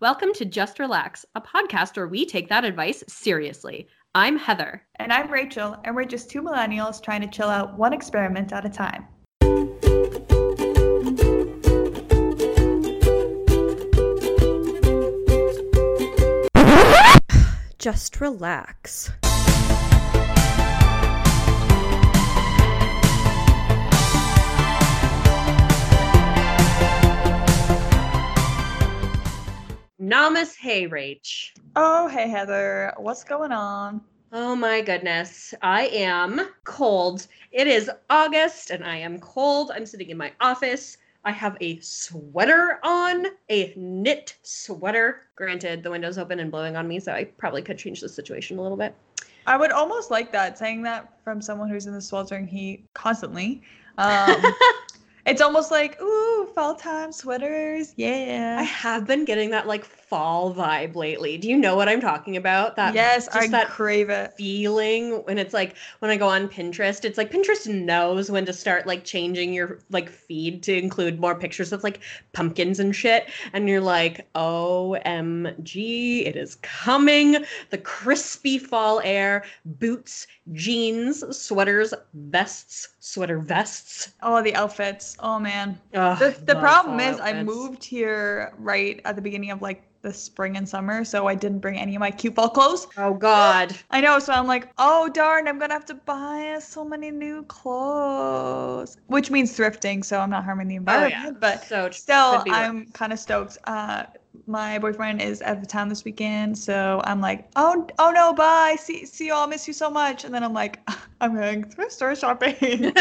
Welcome to Just Relax, a podcast where we take that advice seriously. I'm Heather. And I'm Rachel, and we're just two millennials trying to chill out one experiment at a time. Just relax. Namas Hey Rach. Oh, hey Heather, what's going on? Oh my goodness. I am cold. It is August and I am cold. I'm sitting in my office. I have a sweater on, a knit sweater. Granted, the window's open and blowing on me, so I probably could change the situation a little bit. I would almost like that, saying that from someone who's in the sweltering heat constantly. Um, it's almost like, ooh, fall time sweaters, yeah. I have been getting that like fall vibe lately. Do you know what I'm talking about? That yes, just I that crave it. feeling when it's like when I go on Pinterest, it's like Pinterest knows when to start like changing your like feed to include more pictures of like pumpkins and shit. And you're like, OMG, it is coming. The crispy fall air, boots, jeans, sweaters, vests, sweater vests. Oh, the outfits. Oh man. Ugh, The, the problem is I moved here right at the beginning of like the spring and summer, so I didn't bring any of my cute fall clothes. Oh God. I know, so I'm like, oh darn, I'm gonna have to buy so many new clothes, which means thrifting, so I'm not harming the Oh environment. yeah. But so still, could be worse. I'm kind of stoked. Uh, my boyfriend is out of town this weekend, so I'm like, oh, oh no, bye, see, see you all, miss you so much. And then I'm like, I'm going thrift store shopping. it's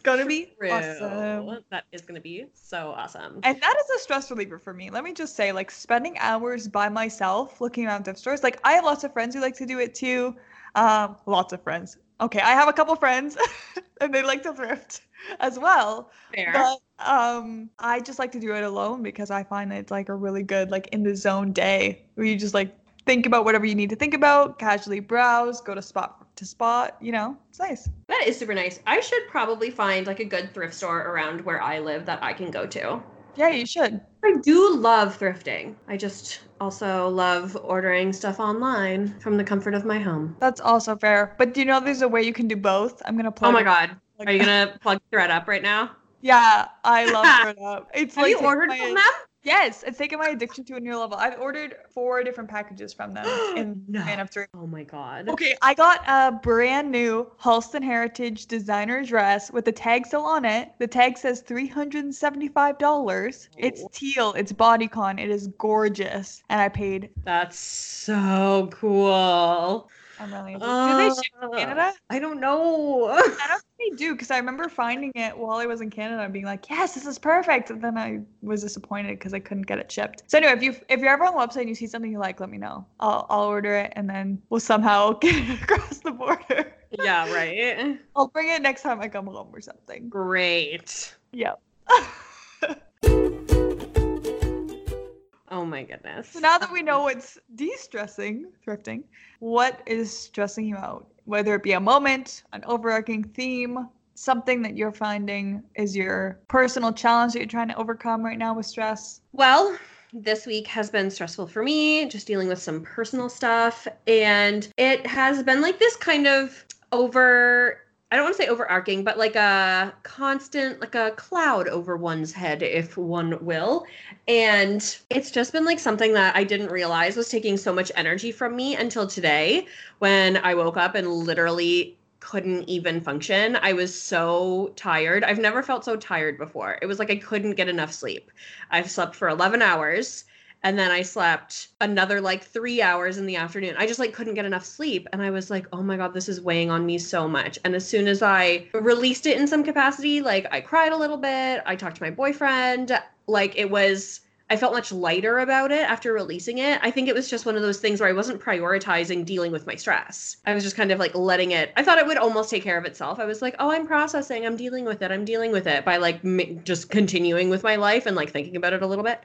gonna be awesome. That is gonna be so awesome. And that is a stress reliever for me. Let me just say, like spending hours by myself looking around thrift stores. Like I have lots of friends who like to do it too. Um, lots of friends. Okay, I have a couple friends, and they like to thrift as well. Fair. But um, I just like to do it alone because I find it's like a really good like in the zone day where you just like think about whatever you need to think about, casually browse, go to spot to spot. You know, it's nice. That is super nice. I should probably find like a good thrift store around where I live that I can go to. Yeah, you should. I do love thrifting. I just also love ordering stuff online from the comfort of my home. That's also fair. But do you know there's a way you can do both? I'm gonna oh plug. Oh my god. Are you gonna plug ThredUp right now? Yeah, I love Thread It's Have like you ordered my- from them? Yes, it's taken my addiction to a new level. I've ordered four different packages from them in No. span of three. Oh my god. Okay, I got a brand new Halston Heritage designer dress with the tag still on it. The tag says $375. It's Oh. teal, it's bodycon, it is gorgeous. And I paid, That's so cool. I'm really into Do they ship Uh, to Canada? I don't know. I don't they do because I remember finding it while I was in Canada and being like, "Yes, this is perfect." And then I was disappointed because I couldn't get it shipped. So anyway, if you if you're ever on the website and you see something you like, let me know. I'll I'll order it and then we'll somehow get it across the border. yeah, right. I'll bring it next time I come home or something. Great. Yep. Oh my goodness. so now that we know what's de-stressing thrifting, what is stressing you out? Whether it be a moment, an overarching theme, something that you're finding is your personal challenge that you're trying to overcome right now with stress. Well, this week has been stressful for me, just dealing with some personal stuff. And it has been like this kind of over, I don't want to say overarching, but like a constant, like a cloud over one's head, if one will. And it's just been like something that I didn't realize was taking so much energy from me until today when I woke up and literally couldn't even function. I was so tired. I've never felt so tired before. It was like I couldn't get enough sleep. I've slept for 11 hours and then I slept another like 3 hours in the afternoon. I just like couldn't get enough sleep and I was like, "Oh my god, this is weighing on me so much." And as soon as I released it in some capacity, like I cried a little bit, I talked to my boyfriend, like it was I felt much lighter about it after releasing it. I think it was just one of those things where I wasn't prioritizing dealing with my stress. I was just kind of like letting it. I thought it would almost take care of itself. I was like, "Oh, I'm processing. I'm dealing with it. I'm dealing with it." By like m- just continuing with my life and like thinking about it a little bit.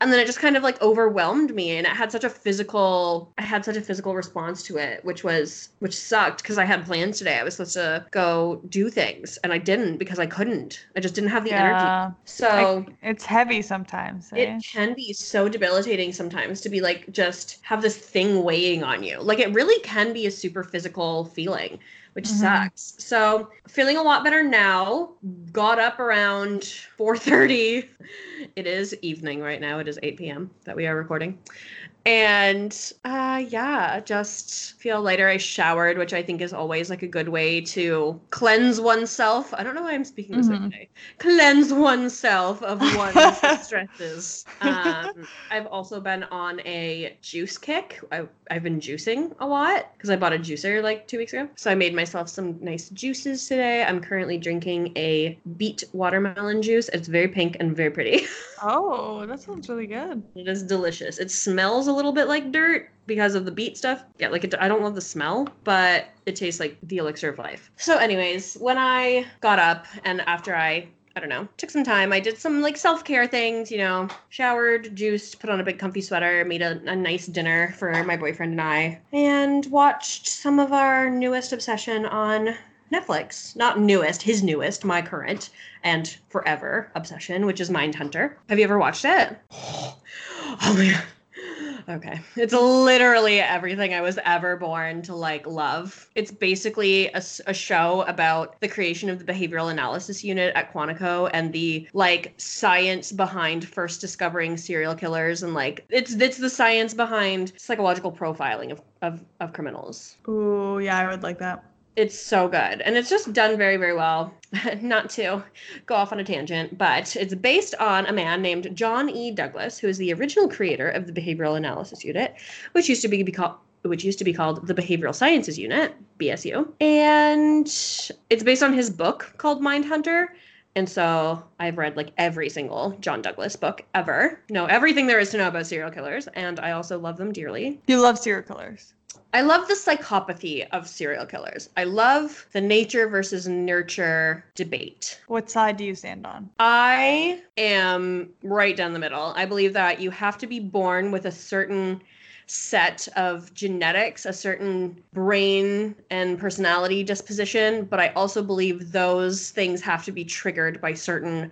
And then it just kind of like overwhelmed me and it had such a physical I had such a physical response to it, which was which sucked because I had plans today. I was supposed to go do things and I didn't because I couldn't. I just didn't have the energy. Yeah. So It's heavy sometimes. it eh? Yeah. can be so debilitating sometimes to be like just have this thing weighing on you. Like it really can be a super physical feeling, which Mhm. sucks. So feeling a lot better now. Got up around 4:30. It is evening right now. It is 8 p.m. that we are recording. And uh yeah, just feel lighter. I showered, which I think is always like a good way to cleanse oneself. I don't know why I'm speaking this way Mhm. today. Cleanse oneself of one's stresses. Um, I've also been on a juice kick. I, I've been juicing a lot because I bought a juicer like two weeks ago. So I made myself some nice juices today. I'm currently drinking a beet watermelon juice. It's very pink and very pretty. Oh, that sounds really good. It is delicious. It smells a little bit like dirt because of the beet stuff. Yeah, like it, I don't love the smell, but it tastes like the elixir of life. So, anyways, when I got up and after I I don't know, took some time. I did some like self care things, you know, showered, juiced, put on a big comfy sweater, made a, a nice dinner for my boyfriend and I, and watched some of our newest obsession on Netflix. Not newest, his newest, my current and forever obsession, which is Mindhunter. Have you ever watched it? Oh my god. Okay. It's literally everything I was ever born to like love. It's basically a, a, show about the creation of the behavioral analysis unit at Quantico and the like science behind first discovering serial killers and like it's it's the science behind psychological profiling of of, of criminals Ooh, yeah, I would like that. It's so good and it's just done very very well not to go off on a tangent but it's based on a man named john e douglas who is the original creator of the behavioral analysis unit which used to be, be called which used to be called the behavioral sciences unit bsu and it's based on his book called mindhunter and so I've read like every single John Douglas book ever. Know everything there is to know about serial killers, and I also love them dearly. You love serial killers. I love the psychopathy of serial killers. I love the nature versus nurture debate. What side do you stand on? I am right down the middle. I believe that you have to be born with a certain set of genetics, a certain brain and personality disposition, but I also believe those things have to be triggered by certain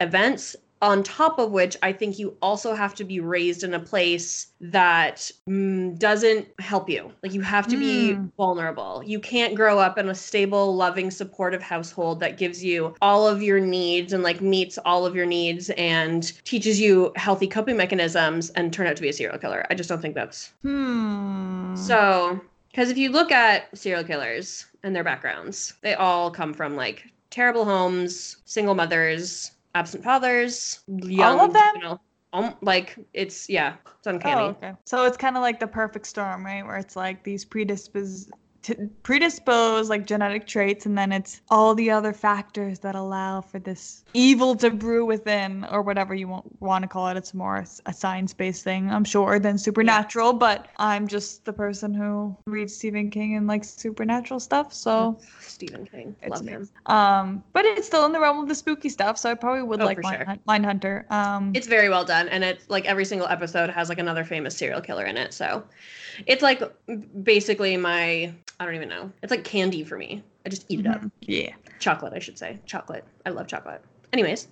events. On top of which, I think you also have to be raised in a place that mm, doesn't help you. Like, you have to be Mm. vulnerable. You can't grow up in a stable, loving, supportive household that gives you all of your needs and like meets all of your needs and teaches you healthy coping mechanisms and turn out to be a serial killer. I just don't think that's Hmm. so. Because if you look at serial killers and their backgrounds, they all come from like terrible homes, single mothers, absent fathers, young, of them? juvenile- um, like it's yeah, it's uncanny. Oh, okay. So it's kind of like the perfect storm, right? Where it's like these predispos t- predisposed like genetic traits, and then it's all the other factors that allow for this evil to brew within, or whatever you want, want to call it. It's more a science-based thing, I'm sure, than supernatural. But I'm just the person who reads Stephen King and likes supernatural stuff, so. Stephen King, It's love him. Um, but it's still in the realm of the spooky stuff, so I probably would Oh, like Mind, sure. Mindhunter. Um, It's very well done, and it's like every single episode has like another famous serial killer in it. So it's like basically my I don't even know. It's like candy for me. I just eat it up. mhm, yeah. Chocolate, I should say. Chocolate. I love chocolate. Anyways,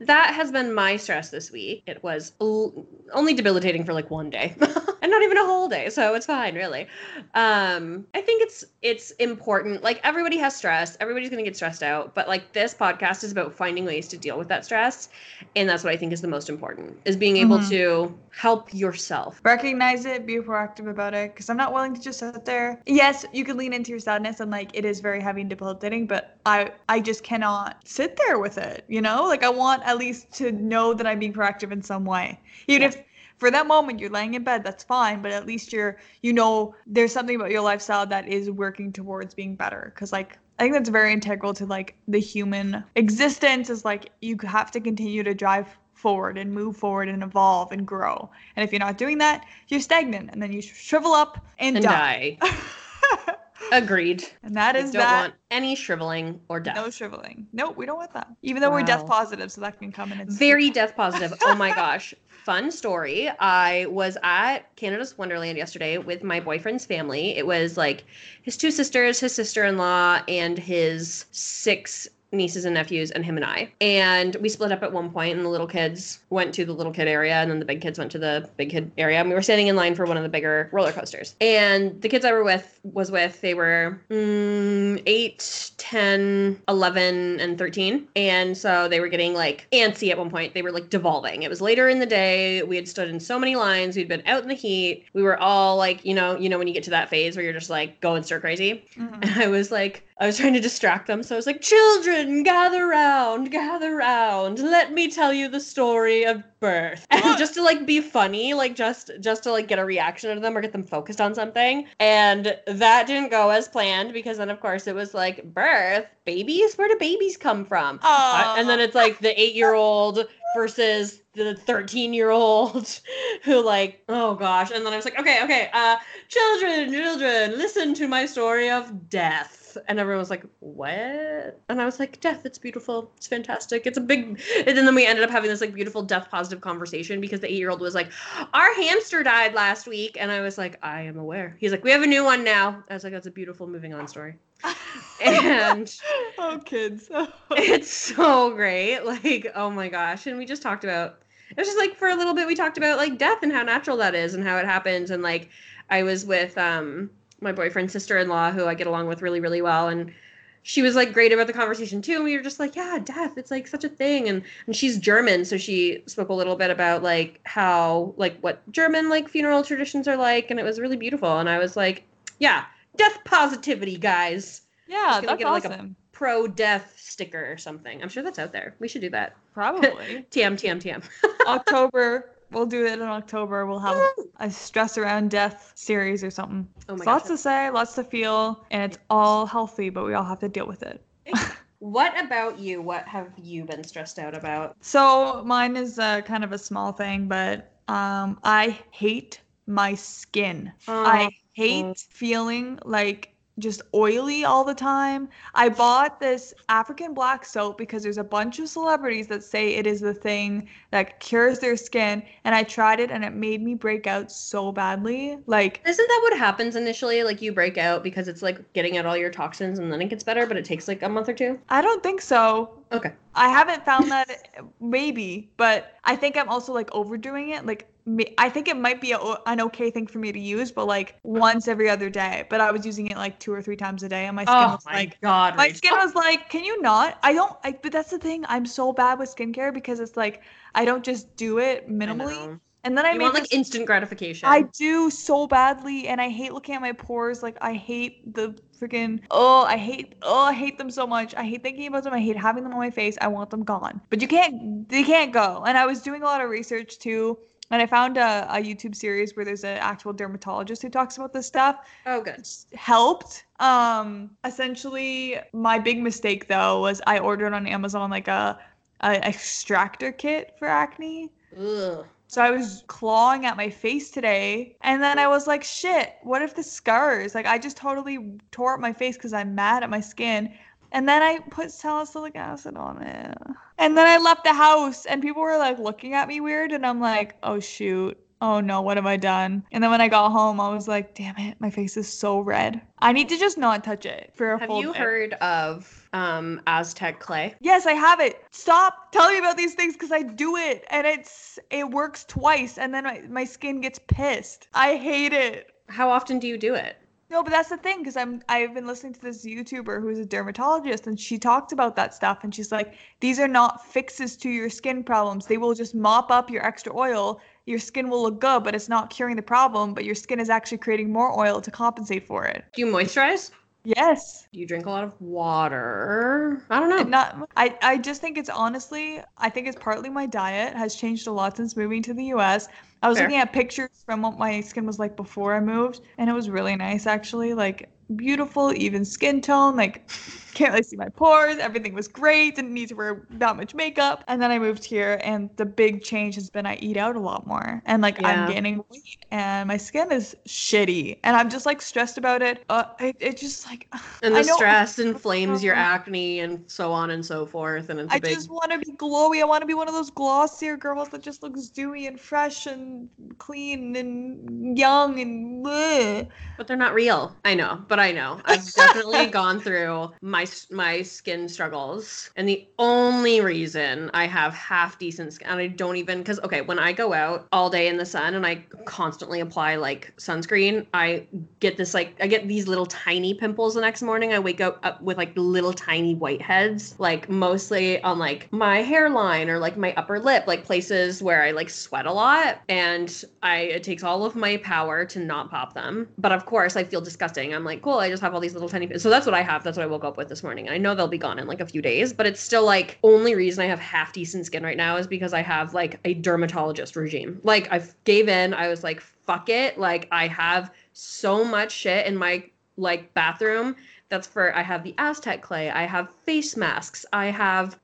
that has been my stress this week. It was l- only debilitating for like one day. and not even a whole day, so it's fine, really. Um, I think it's it's important. Like everybody has stress. Everybody's going to get stressed out, but like this podcast is about finding ways to deal with that stress, and that's what I think is the most important. Is being able Mhm. to help yourself. recognize it be proactive about it because i'm not willing to just sit there yes you can lean into your sadness and like it is very heavy and debilitating but i i just cannot sit there with it you know like i want at least to know that i'm being proactive in some way even Yeah. if for that moment you're laying in bed that's fine but at least you're you know there's something about your lifestyle that is working towards being better because like I think that's very integral to like the human existence is like you have to continue to drive forward and move forward and evolve and grow. And if you're not doing that, you're stagnant and then you shrivel up and, And die. die. Agreed. and that I don't that. want any shriveling or death. No shriveling. No, we don't want that. Even though we're death positive, so that can come in. Very death positive. Oh my gosh. Fun story. I was at Canada's Wonderland yesterday with my boyfriend's family. It was like his two sisters, his sister in law, and his six nieces and nephews and him and I. And we split up at one point and the little kids went to the little kid area and then the big kids went to the big kid area. And we were standing in line for one of the bigger roller coasters. And the kids I were with was with, they were mm, 8, 10, 11, and 13. And so they were getting like antsy at one point. They were like devolving. It was later in the day. We had stood in so many lines. We'd been out in the heat. We were all like, you know, you know when you get to that phase where you're just like going stir crazy. Mhm. And I was like, I was trying to distract them. So I was like, children, gather round, gather round. Let me tell you the story of birth. And just to like be funny, like just just to like get a reaction out of them or get them focused on something. And that didn't go as planned because then of course it was like birth, babies, where do babies come from? And then it's like the eight year old versus the 13 year old who like oh gosh and then i was like okay okay uh children children listen to my story of death and everyone was like what and i was like death it's beautiful it's fantastic it's a big and then we ended up having this like beautiful death positive conversation because the eight year old was like our hamster died last week and i was like i am aware he's like we have a new one now i was like that's a beautiful moving on story and oh, kids. it's so great. Like, oh my gosh. And we just talked about it was just like for a little bit we talked about like death and how natural that is and how it happens. And like I was with um my boyfriend's sister-in-law who I get along with really, really well. And she was like great about the conversation too. And we were just like, yeah, death, it's like such a thing. And and she's German, so she spoke a little bit about like how like what German like funeral traditions are like, and it was really beautiful. And I was like, yeah, death positivity, guys. yeah, that's get, like, a- awesome. Pro death sticker or something. I'm sure that's out there. We should do that. Probably. TM, TM, TM. October. We'll do it in October. We'll have a stress around death series or something. Oh my lots to say, lots to feel, and it's all healthy, but we all have to deal with it. What about you? What have you been stressed out about? So mine is uh, kind of a small thing, but um, I hate my skin. I hate feeling like just oily all the time. I bought this African black soap because there's a bunch of celebrities that say it is the thing that cures their skin, and I tried it and it made me break out so badly. Like Isn't that what happens initially? Like you break out because it's like getting out all your toxins and then it gets better, but it takes like a month or two? I don't think so. Okay. I haven't found that maybe, but I think I'm also like overdoing it. Like I think it might be a, an okay thing for me to use, but like once every other day. But I was using it like two or three times a day, and my skin Oh was my like, god. my Rachel. skin was like, can you not? I don't. I, but that's the thing. I'm so bad with skincare because it's like I don't just do it minimally, and then I You make want like this- instant gratification. I do so badly, and I hate looking at my pores. Like I hate the freaking oh, I hate oh, I hate them so much. I hate thinking about them. I hate having them on my face. I want them gone. But you can't, they can't go. And I was doing a lot of research too, and I found a, a YouTube series where there's an actual dermatologist who talks about this stuff. oh good. It's helped. Um, essentially, my big mistake though was I ordered on Amazon like a, a extractor kit for acne. Ugh. So I was clawing at my face today, and then I was like, shit, what if the scars? Like, I just totally tore up my face because I'm mad at my skin. And then I put salicylic acid on it. And then I left the house, and people were like looking at me weird, and I'm like, oh shoot. Oh no, what have I done? And then when I got home, I was like, damn it, my face is so red. I need to just not touch it for a Have full you day. heard of um Aztec clay? Yes, I have it. Stop telling me about these things because I do it and it's it works twice and then my, my skin gets pissed. I hate it. How often do you do it? No, but that's the thing because I'm I've been listening to this YouTuber who's a dermatologist and she talked about that stuff and she's like, these are not fixes to your skin problems. They will just mop up your extra oil. Your skin will look good, but it's not curing the problem. But your skin is actually creating more oil to compensate for it. Do you moisturize? Yes. Do you drink a lot of water? I don't know. And not I, I just think it's honestly I think it's partly my diet has changed a lot since moving to the US. I was Fair. looking at pictures from what my skin was like before I moved and it was really nice actually like beautiful even skin tone like can't really see my pores everything was great didn't need to wear that much makeup and then I moved here and the big change has been I eat out a lot more and like Yeah. I'm gaining weight and my skin is shitty and I'm just like stressed about it uh it, it just like and the stress inflames your acne and so on and so forth. And I big just want to be glowy. I want to be one of those glossier girls that just looks dewy and fresh and clean and young and bleh. but they're not real. I know. But I know. I've definitely gone through my my skin struggles, and the only reason I have half decent skin, and I don't even because okay, when I go out all day in the sun and I constantly apply like sunscreen, I get this like I get these little tiny pimples the next morning. I wake up, up with like little tiny whiteheads, like mostly on like my hairline or like my upper lip, like places where I like sweat a lot, and I it takes all of my power to not pop them. But of course, I feel disgusting. I'm like, cool, I just have all these little tiny. So that's what I have. That's what I woke up with this morning. I know they'll be gone in like a few days, but it's still like only reason I have half decent skin right now is because I have like a dermatologist regime. Like I gave in. I was like, fuck it. Like I have so much shit in my like bathroom that's for I have the Aztec clay, I have face masks, I have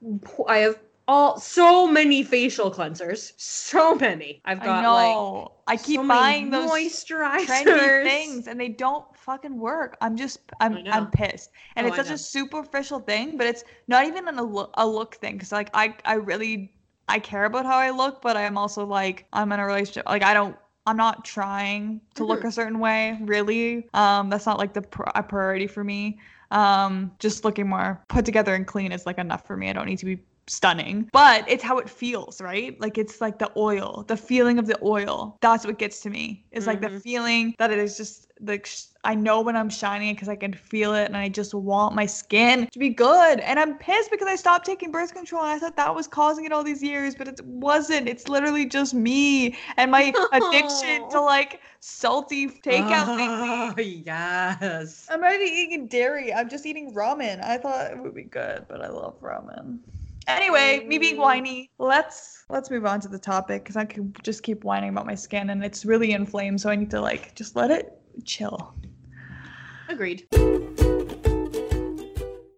I have all so many facial cleansers, so many. I've got I know. like I keep so buying those moisturizers trendy things and they don't fucking work. I'm just I'm I. I'm pissed. And Oh, it's I such a superficial thing, but it's not even an, a look a look thing cuz like I I really I care about how I look, but I'm also like I'm in a relationship like I don't I'm not trying to look Mm-hmm. a certain way, really. Um that's not like the pr- a priority for me. Um just looking more put together and clean is like enough for me. I don't need to be stunning but it's how it feels right like it's like the oil the feeling of the oil that's what gets to me is like the Mhm. feeling that it is just like i know when i'm shining because i can feel it and i just want my skin to be good and i'm pissed because i stopped taking birth control and i thought that was causing it all these years but it wasn't it's literally just me and my addiction to like salty takeout lately. Oh, yes. I'm even eating dairy. I'm just eating ramen. I thought it would be good, but I love ramen. Anyway, me being whiny. Let's let's move on to the topic because I could just keep whining about my skin and it's really inflamed. So I need to like just let it chill. Agreed.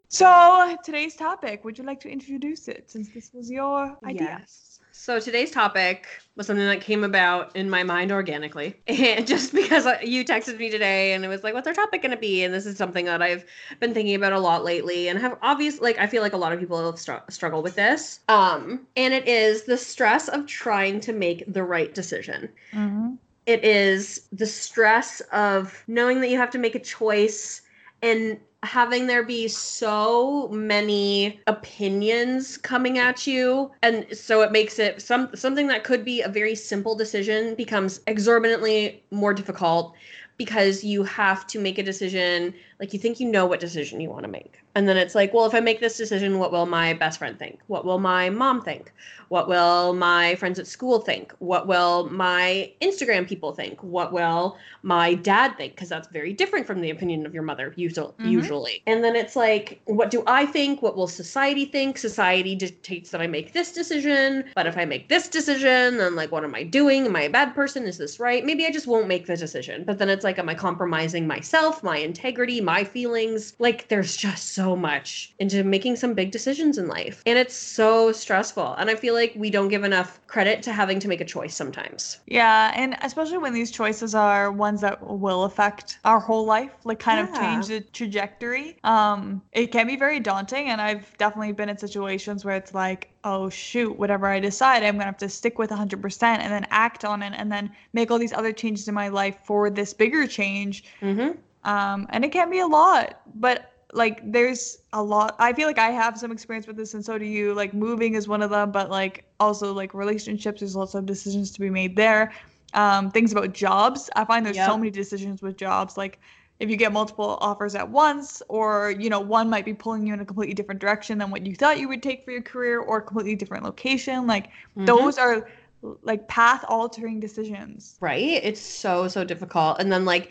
So today's topic. Would you like to introduce it since this was your idea? Yes. So today's topic was something that came about in my mind organically, and just because you texted me today, and it was like, "What's our topic going to be?" And this is something that I've been thinking about a lot lately, and have obviously, like, I feel like a lot of people have str- struggle with this. Um, and it is the stress of trying to make the right decision. Mm-hmm. It is the stress of knowing that you have to make a choice and having there be so many opinions coming at you and so it makes it some something that could be a very simple decision becomes exorbitantly more difficult because you have to make a decision like you think you know what decision you want to make. And then it's like well if i make this decision what will my best friend think? What will my mom think? What will my friends at school think? What will my instagram people think? What will my dad think? Because that's very different from the opinion of your mother usually Mhm. usually. And then it's like what do i think? What will society think? Society dictates that i make this decision. But if i make this decision then like what am i doing? Am i a bad person? Is this right? Maybe i just won't make the decision. But then it's like am i compromising myself my integrity my feelings like there's just so much into making some big decisions in life and it's so stressful and i feel like we don't give enough credit to having to make a choice sometimes Yeah, and especially when these choices are ones that will affect our whole life, like kind of change the trajectory. Um, it can be very daunting, and I've definitely been in situations where it's like, oh shoot, whatever I decide, I'm gonna have to stick with 100% and then act on it, and then make all these other changes in my life for this bigger change. mm-hmm. Um, and it can be a lot, but like there's a lot. I feel like I have some experience with this, and so do you. Like moving is one of them, but like also like relationships, there's lots of decisions to be made there. Um, things about jobs. I find there's so many decisions with jobs. Like if you get multiple offers at once, or you know one might be pulling you in a completely different direction than what you thought you would take for your career, or a completely different location. Like Mm-hmm. those are like path altering decisions. right it's so so difficult and then like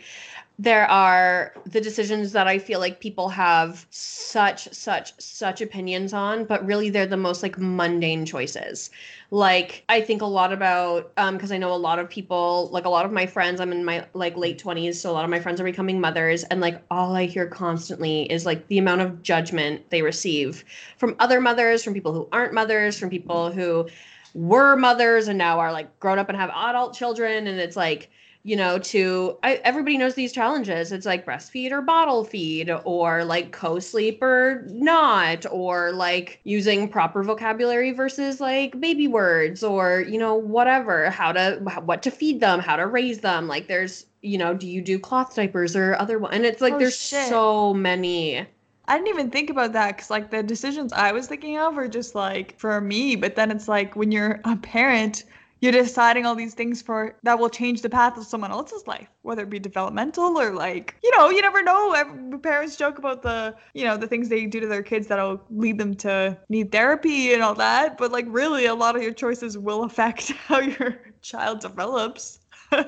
there are the decisions that i feel like people have such such such opinions on but really they're the most like mundane choices. Like i think a lot about um because i know a lot of people like a lot of my friends i'm in my like late 20s so a lot of my friends are becoming mothers and like all i hear constantly is like the amount of judgment they receive from other mothers from people who aren't mothers from people who were mothers and now are like grown up and have adult children and it's like you know, to I, everybody knows these challenges. It's like breastfeed or bottle feed, or like co sleep or not, or like using proper vocabulary versus like baby words, or, you know, whatever, how to, what to feed them, how to raise them. Like there's, you know, do you do cloth diapers or other one? And it's like Oh, there's shit. so many. I didn't even think about that because like the decisions I was thinking of are just like for me, but then it's like when you're a parent, you're deciding all these things for that will change the path of someone else's life, whether it be developmental or like you know, you never know. Parents joke about the you know the things they do to their kids that'll lead them to need therapy and all that, but like really, a lot of your choices will affect how your child develops.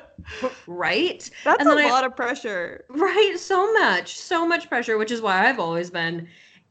Right? That's a I- lot of pressure. Right, so much, so much pressure, which is why I've always been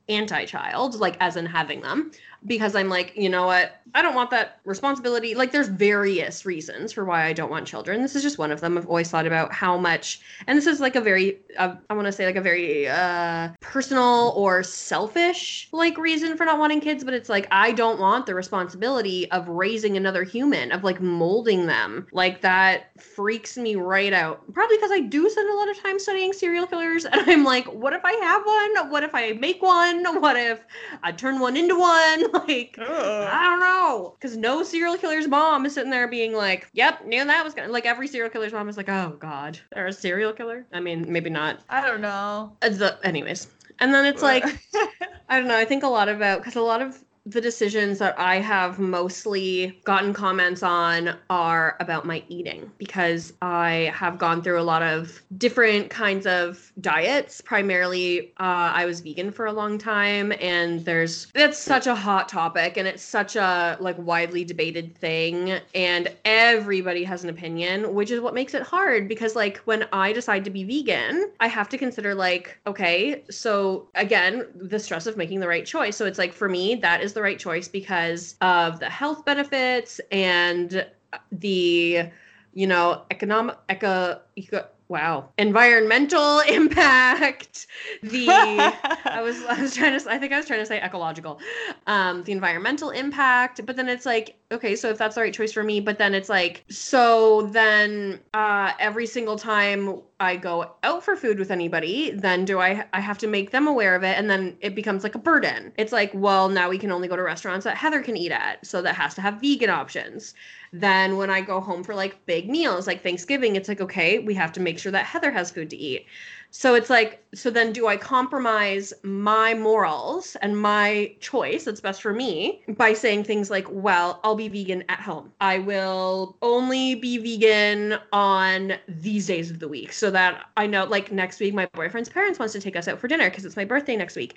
anti-child, like as in having them, because I'm like, you know what? I don't want that responsibility. Like there's various reasons for why I don't want children. This is just one of them. I've always thought about how much and this is like a very uh, I want to say like a very uh personal or selfish like reason for not wanting kids, but it's like I don't want the responsibility of raising another human, of like molding them. Like that freaks me right out. Probably because I do spend a lot of time studying serial killers and I'm like, what if I have one? What if I make one? What if I turn one into one? Like I don't know. Because no serial killer's mom is sitting there being like, yep, knew that was gonna like every serial killer's mom is like, oh god, they're a serial killer. I mean, maybe not. I don't know. Uh, the, anyways. And then it's like, I don't know, I think a lot about because a lot of the decisions that I have mostly gotten comments on are about my eating because I have gone through a lot of different kinds of diets. Primarily, uh, I was vegan for a long time, and there's that's such a hot topic, and it's such a like widely debated thing, and everybody has an opinion, which is what makes it hard because like when I decide to be vegan, I have to consider like, okay, so again, the stress of making the right choice. So it's like for me, that is the right choice because of the health benefits and the you know economic eco, eco wow environmental impact the I was I was trying to I think I was trying to say ecological. Um the environmental impact, but then it's like okay, so if that's the right choice for me, but then it's like so then uh every single time I go out for food with anybody, then do I I have to make them aware of it and then it becomes like a burden. It's like, well, now we can only go to restaurants that Heather can eat at, so that has to have vegan options. Then when I go home for like big meals like Thanksgiving, it's like, okay, we have to make sure that Heather has food to eat. So it's like, so then do I compromise my morals and my choice that's best for me by saying things like, well, I'll be vegan at home. I will only be vegan on these days of the week so that I know, like, next week, my boyfriend's parents wants to take us out for dinner because it's my birthday next week.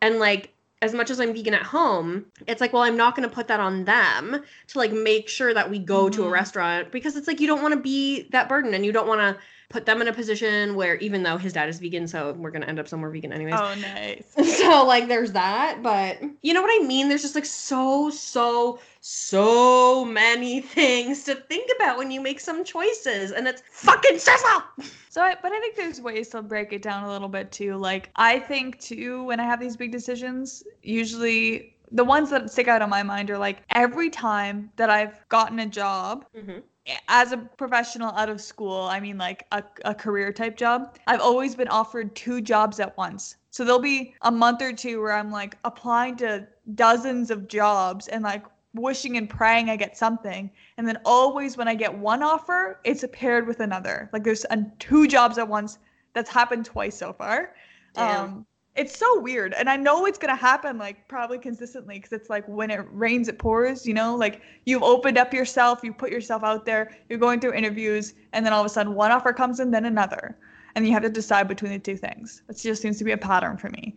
And like, as much as I'm vegan at home, it's like, well, I'm not going to put that on them to like make sure that we go to a Mhm. restaurant because it's like you don't want to be that burden and you don't want to put them in a position where even though his dad is vegan, so we're to end up somewhere vegan anyways. oh, nice. So like there's that, but you know what I mean? There's just like so so so many things to think about when you make some choices and it's fucking stressful. So, I, but I think there's ways to break it down a little bit too. Like, I think too, when I have these big decisions, usually the ones that stick out on my mind are like every time that I've gotten a job Mhm. As a professional out of school, I mean like a, a career type job, I've always been offered two jobs at once. So there'll be a month or two where I'm like applying to dozens of jobs and like wishing and praying I get something. And then always when I get one offer, it's paired with another. Like there's uh, two jobs at once. That's happened twice so far. Damn. Um, it's so weird. And I know it's going to happen like probably consistently because it's like when it rains, it pours, you know? Like you've opened up yourself, you put yourself out there, you're going through interviews, and then all of a sudden one offer comes in, then another. And you have to decide between the two things. It just seems to be a pattern for me.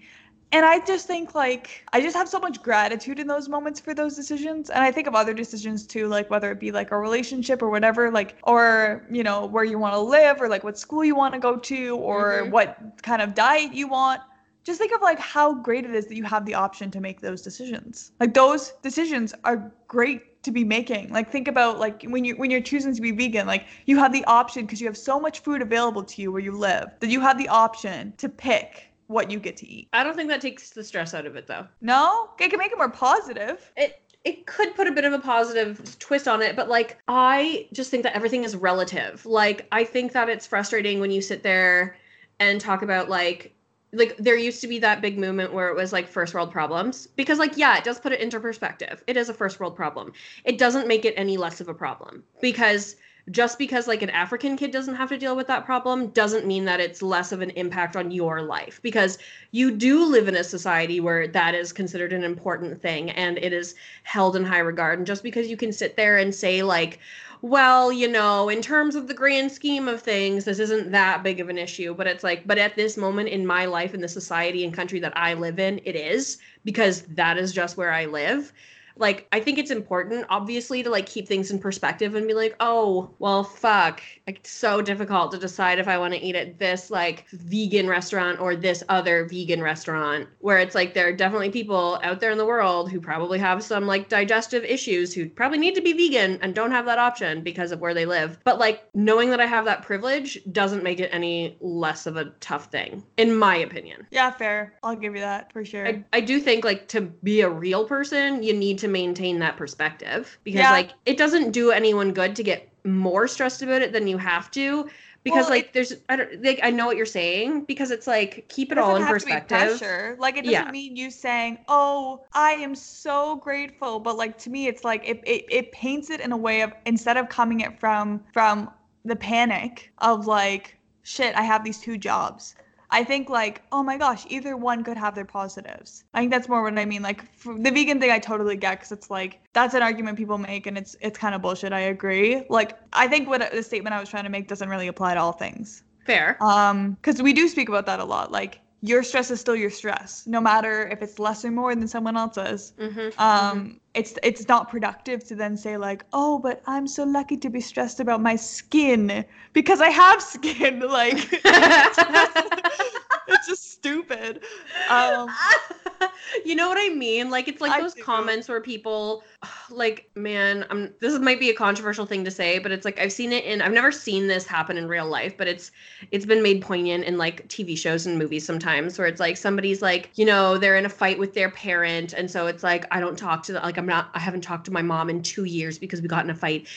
And I just think like I just have so much gratitude in those moments for those decisions. And I think of other decisions too, like whether it be like a relationship or whatever, like or you know, where you want to live or like what school you want to go to or Mhm. what kind of diet you want. Just think of like how great it is that you have the option to make those decisions. Like those decisions are great to be making. Like think about like when you when you're choosing to be vegan, like you have the option because you have so much food available to you where you live that you have the option to pick what you get to eat. I don't think that takes the stress out of it though. No, it can make it more positive. It it could put a bit of a positive twist on it, but like I just think that everything is relative. Like I think that it's frustrating when you sit there and talk about like like there used to be that big movement where it was like first world problems because like yeah it does put it into perspective. It is a first world problem. It doesn't make it any less of a problem because just because like an african kid doesn't have to deal with that problem doesn't mean that it's less of an impact on your life because you do live in a society where that is considered an important thing and it is held in high regard. And just because you can sit there and say like well, you know, in terms of the grand scheme of things, this isn't that big of an issue. But it's like, but at this moment in my life, in the society and country that I live in, it is because that is just where I live like i think it's important obviously to like keep things in perspective and be like oh well fuck it's so difficult to decide if i want to eat at this like vegan restaurant or this other vegan restaurant where it's like there are definitely people out there in the world who probably have some like digestive issues who probably need to be vegan and don't have that option because of where they live but like knowing that i have that privilege doesn't make it any less of a tough thing in my opinion Yeah, fair. I'll give you that for sure. I, I do think like to be a real person you need to maintain that perspective because Yeah. like it doesn't do anyone good to get more stressed about it than you have to because Well, like there's I don't like I know what you're saying because it's like keep it all in to perspective. pressure. Like it doesn't Yeah. mean you saying, "Oh, I am so grateful," but like to me, it's like it, it it paints it in a way of instead of coming it from from the panic of like, "Shit, I have these two jobs." I think like, oh my gosh, either one could have their positives. I think that's more what I mean. Like the vegan thing, I totally get because it's like that's an argument people make, and it's it's kind of bullshit. I agree. Like I think what the statement I was trying to make doesn't really apply to all things Fair. um because we do speak about that a lot like your stress is still your stress no matter if it's less or more than someone else's Mhm, um it's it's not productive to then say like oh but i'm so lucky to be stressed about my skin because i have skin like it's just, it's just stupid um you know what I mean? Like it's like I those do. comments where people like man, I'm this might be a controversial thing to say, but it's like I've seen it in I've never seen this happen in real life, but it's it's been made poignant in like TV shows and movies sometimes where it's like somebody's like, you know, they're in a fight with their parent and so it's like I don't talk to the, like I'm not I haven't talked to my mom in 2 years because we got in a fight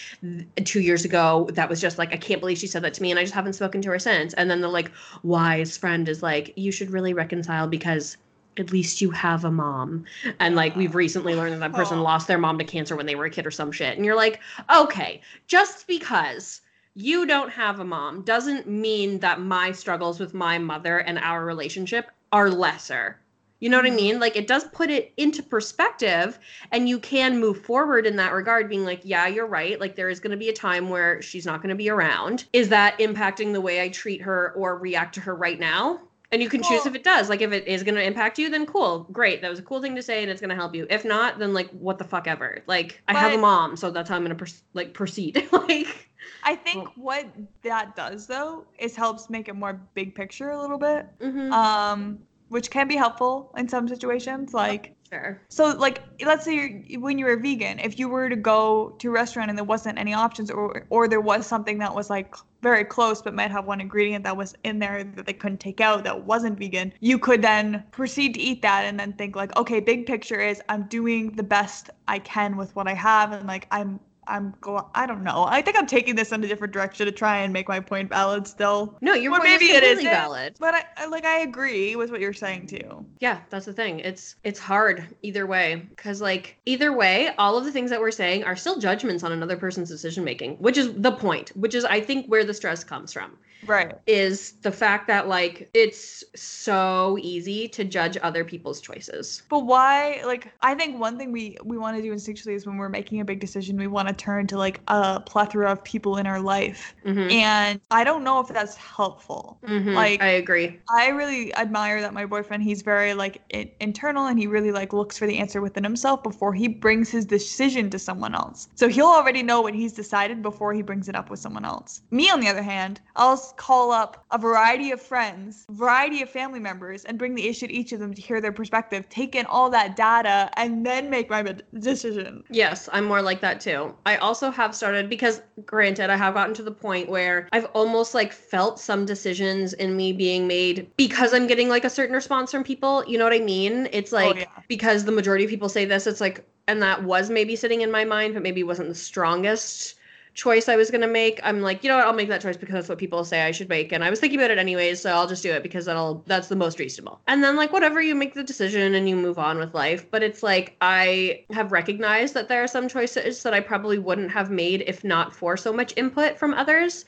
2 years ago that was just like I can't believe she said that to me and I just haven't spoken to her since. And then the like wise friend is like you should really reconcile because at least you have a mom. And like we've recently learned that that person Aw. lost their mom to cancer when they were a kid or some shit. And you're like, okay, just because you don't have a mom doesn't mean that my struggles with my mother and our relationship are lesser. You know what I Mhm. mean? Like it does put it into perspective and you can move forward in that regard being like, yeah, you're right. Like there is going to be a time where she's not going to be around. Is that impacting the way I treat her or react to her right now? And you can choose if it does. Like if it is going to impact you, then cool. Great. That was a cool thing to say and it's going to help you. If not, then like what the fuck ever. Like I have a mom, so that's how I'm going to like proceed. like i think what that does though is helps make it more big picture a little bit mhm, um which can be helpful in some situations like sure. So, like, let's say when you were vegan, if you were to go to a restaurant and there wasn't any options, or or there was something that was like very close but might have one ingredient that was in there that they couldn't take out that wasn't vegan, you could then proceed to eat that and then think like, okay, big picture is I'm doing the best I can with what I have, and like I'm I'm go I don't know. I think I'm taking this in a different direction to try and make my point valid still. No, your Or point maybe is completely isn't. valid. But I, I like I agree with what you're saying too. Yeah, that's the thing. It's it's hard either way cuz like either way, all of the things that we're saying are still judgments on another person's decision making, which is the point, which is I think where the stress comes from. Right. Is the fact that like it's so easy to judge other people's choices. But why? Like, I think one thing we we want to do instinctually is when we're making a big decision, we want to turn to like a plethora of people in our life, Mhm. and I don't know if that's helpful. Mhm, like- I agree. I really admire that my boyfriend. He's very like in- internal, and he really like looks for the answer within himself before he brings his decision to someone else. So he'll already know what he's decided before he brings it up with someone else. Me, on the other hand, I'll call up a variety of friends, variety of family members, and bring the issue to each of them to hear their perspective, take in all that data, and then make my decision. Yes, I'm more like that too. I also have started because granted I have gotten to the point where I've almost like felt some decisions in me being made because I'm getting like a certain response from people. You know what I mean? It's oh, like Oh, yeah. because the majority of people say this, it's like and that was maybe sitting in my mind, but maybe wasn't the strongest choice I was gonna make, I'm like, you know what, I'll make that choice because that's what people say I should make. And I was thinking about it anyways, so I'll just do it because that'll that's the most reasonable. And then like whatever, you make the decision and you move on with life. But it's like I have recognized that there are some choices that I probably wouldn't have made if not for so much input from others.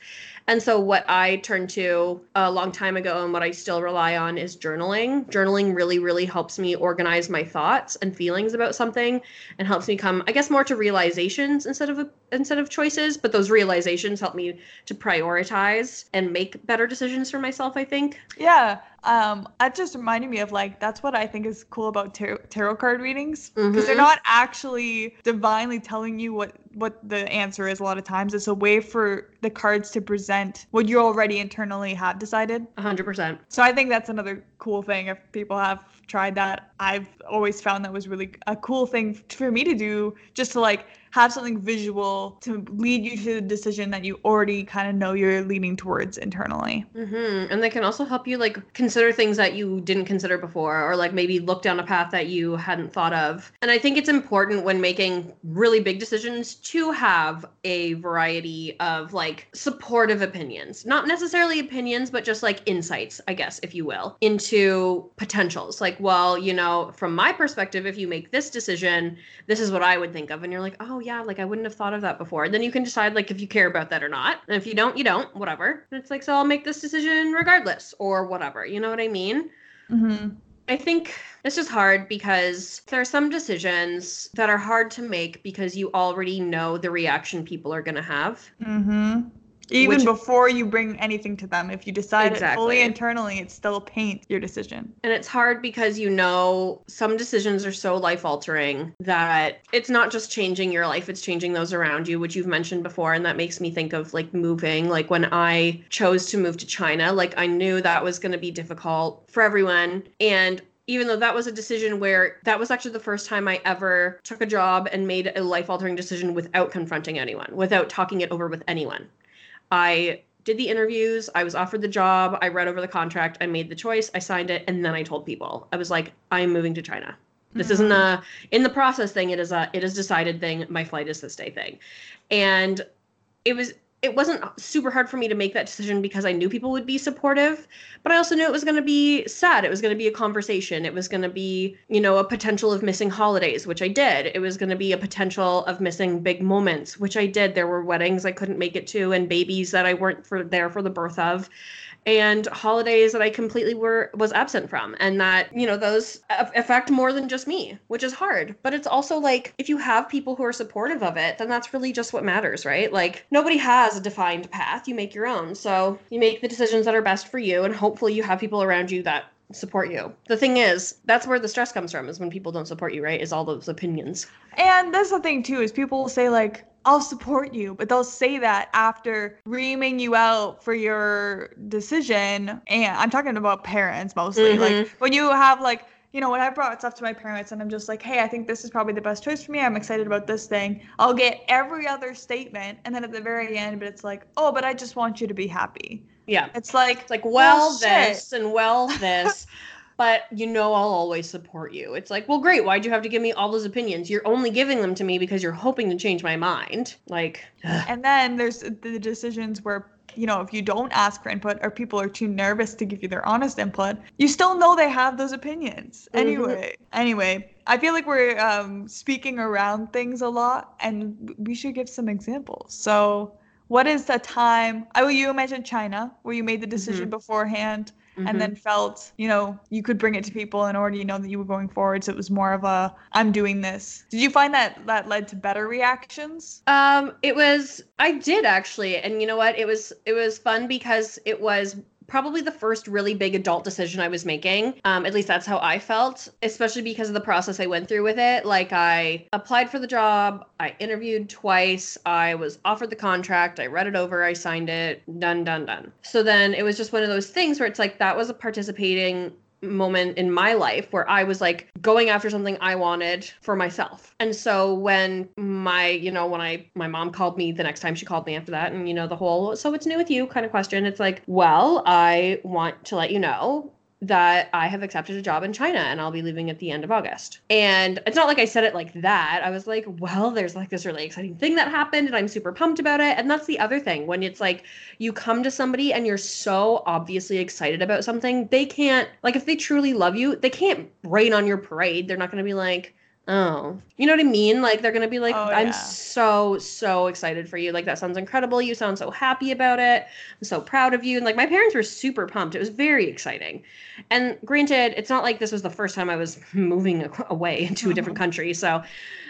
And so, what I turned to a long time ago and what I still rely on is journaling. Journaling really, really helps me organize my thoughts and feelings about something and helps me come, I guess, more to realizations instead of instead of choices. But those realizations help me to prioritize and make better decisions for myself, I think. Yeah. Um, that just reminded me of like that's what I think is cool about tarot, tarot card readings because Mhm. they're not actually divinely telling you what what the answer is. A lot of times, it's a way for the cards to present what you already internally have decided. 100%. So I think that's another cool thing. If people have tried that, I've always found that was really a cool thing for me to do, just to like have something visual to lead you to the decision that you already kind of know you're leaning towards internally. hmm And they can also help you like consider things that you didn't consider before, or like maybe look down a path that you hadn't thought of. And I think it's important when making really big decisions to have a variety of like supportive opinions, not necessarily opinions, but just like insights, I guess, if you will, into potentials. Like, well, you know, from my perspective, if you make this decision, this is what I would think of. And you're like, oh, yeah, like I wouldn't have thought of that before. And then you can decide like if you care about that or not. And if you don't, you don't, whatever. And it's like, so I'll make this decision regardless or whatever. You know what I mean? Mm-hmm. I think it's just hard because there are some decisions that are hard to make because you already know the reaction people are going to have. Mm-hmm. Even Which- before you bring anything to them, if you decide it fully internally, it still paints your decision. And it's hard because you know some decisions are so life altering that it's not just changing your life, it's changing those around you, which you've mentioned before. And that makes me think of like moving. Like when I chose to move to China, like I knew that was going to be difficult for everyone. And even though that was a decision where that was actually the first time I ever took a job and made a life altering decision without confronting anyone, without talking it over with anyone. I did the interviews, I was offered the job, I read over the contract, I made the choice, I signed it, and then I told people. I was like, I'm moving to China. This isn't mm-hmm. a in the process thing, it is a it is decided thing. My flight is this day thing. And it was it wasn't super hard for me to make that decision because I knew people would be supportive, but I also knew it was going to be sad. It was going to be a conversation. It was going to be, you know, a potential of missing holidays, which I did. It was going to be a potential of missing big moments, which I did. There were weddings I couldn't make it to and babies that I weren't for there for the birth of and holidays that I completely were was absent from. And that you know those affect more than just me which is hard. But it's also like if you have people who are supportive of it then that's really just what matters right? Like nobody has a defined path. You make your own. So you make the decisions that are best for you and hopefully you have people around you that support you. The thing is that's where the stress comes from is when people don't support you right is all those opinions. And that's the thing too is people say like I'll support you, but they'll say that after reaming you out for your decision. And I'm talking about parents mostly. Mhm. Like when you have like you know, when I brought stuff to my parents and I'm just like, hey, I think this is probably the best choice for me. I'm excited about this thing. I'll get every other statement. And then at the very end, but it's like, oh, but I just want you to be happy. yeah It's like, It's like, well, Bullshit. this and well, this. but you know, I'll always support you. It's like, well, great. Why'd you have to give me all those opinions? You're only giving them to me because you're hoping to change my mind. Like, ugh. And then there's the decisions where, you know, if you don't ask for input or people are too nervous to give you their honest input, you still know they have those opinions. Mhm. Anyway, anyway, I feel like we're um, speaking around things a lot and we should give some examples. So, what is the time? I will you mentioned China where you made the decision beforehand Mhm. and then felt, you know, you could bring it to people and already know that you were going forward. So it was more of a, I'm doing this. Did you find that that led to better reactions? Um, it was I did actually, and you know what? It was it was fun because it was probably the first really big adult decision I was making. Um, at least that's how I felt, especially because of the process I went through with it. Like I applied for the job, I interviewed twice, I was offered the contract, I read it over, I signed it, done, done, done. So then it was just one of those things where it's like that was a participating moment in my life where I was like going after something I wanted for myself. And so when my, you know, when I my mom called me the next time she called me after that and you know the whole so what's new with you kind of question, it's like, well, I want to let you know that I have accepted a job in China and I'll be leaving at the end of August. And it's not like I said it like that. I was like, well, there's like this really exciting thing that happened and I'm super pumped about it. And that's the other thing when it's like you come to somebody and you're so obviously excited about something, they can't, like, if they truly love you, they can't rain on your parade. They're not going to be like, Oh, you know what I mean? Like they're gonna be like, Oh, I'm yeah. so so excited for you. Like that sounds incredible. You sound so happy about it. I'm so proud of you. And like my parents were super pumped. It was very exciting. And granted, it's not like this was the first time I was moving away into a different country. So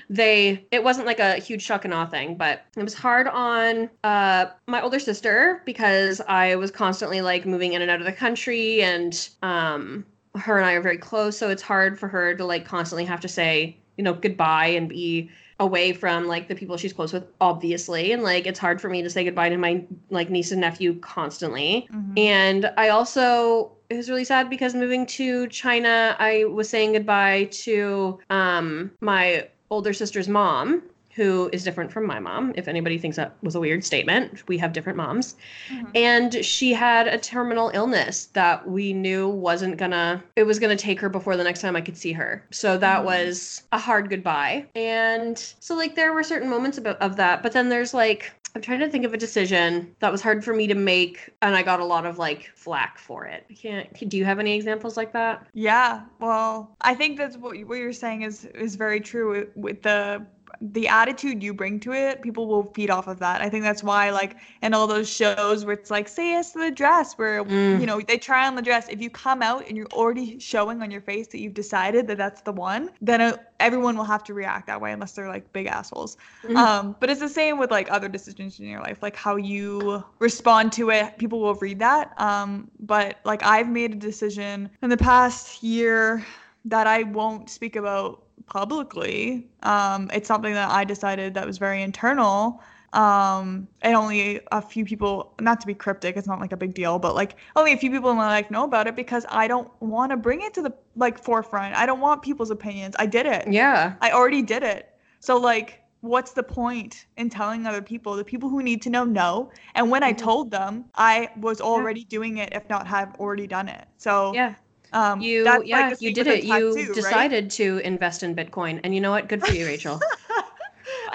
they it wasn't like a huge shock and awe thing, but it was hard on uh my older sister because I was constantly like moving in and out of the country and um her and I are very close, so it's hard for her to like constantly have to say, you know, goodbye and be away from like the people she's close with obviously. And like it's hard for me to say goodbye to my like niece and nephew constantly. Mhm. and I also it was really sad because moving to China, I was saying goodbye to um, my older sister's mom, who is different from my mom. If anybody thinks that was a weird statement, we have different moms. Mhm. And she had a terminal illness that we knew wasn't gonna, it was gonna take her before the next time I could see her. So that Mhm. was a hard goodbye. And so, like, there were certain moments about, of that. But then there's like, I'm trying to think of a decision that was hard for me to make, and I got a lot of like flack for it. I can't. Do you have any examples like that? Yeah, well, I think that's what you- what you're saying is is very true with, with the the attitude you bring to it. People will feed off of that. I think that's why, like, in all those shows where it's like, say yes to the dress, where Mm. you know they try on the dress. If you come out and you're already showing on your face that you've decided that that's the one, then uh, everyone will have to react that way unless they're like big assholes. Mhm. Um, but it's the same with like other decisions in your life, like how you respond to it. People will read that. Um, but like I've made a decision in the past year that I won't speak about publicly. Um, it's something that I decided that was very internal. Um, and only a few people, not to be cryptic, it's not like a big deal, but like only a few people in my life know about it because I don't want to bring it to the like forefront. I don't want people's opinions. I did it. Yeah. I already did it. So like what's the point in telling other people? The people who need to know know. And when I Mhm. told them, I was already doing it if not have already done it. So Yeah. Um You. like, yeah. the you did it. You tattoo, right? decided to invest in Bitcoin, and you know what? Good for you, Rachel.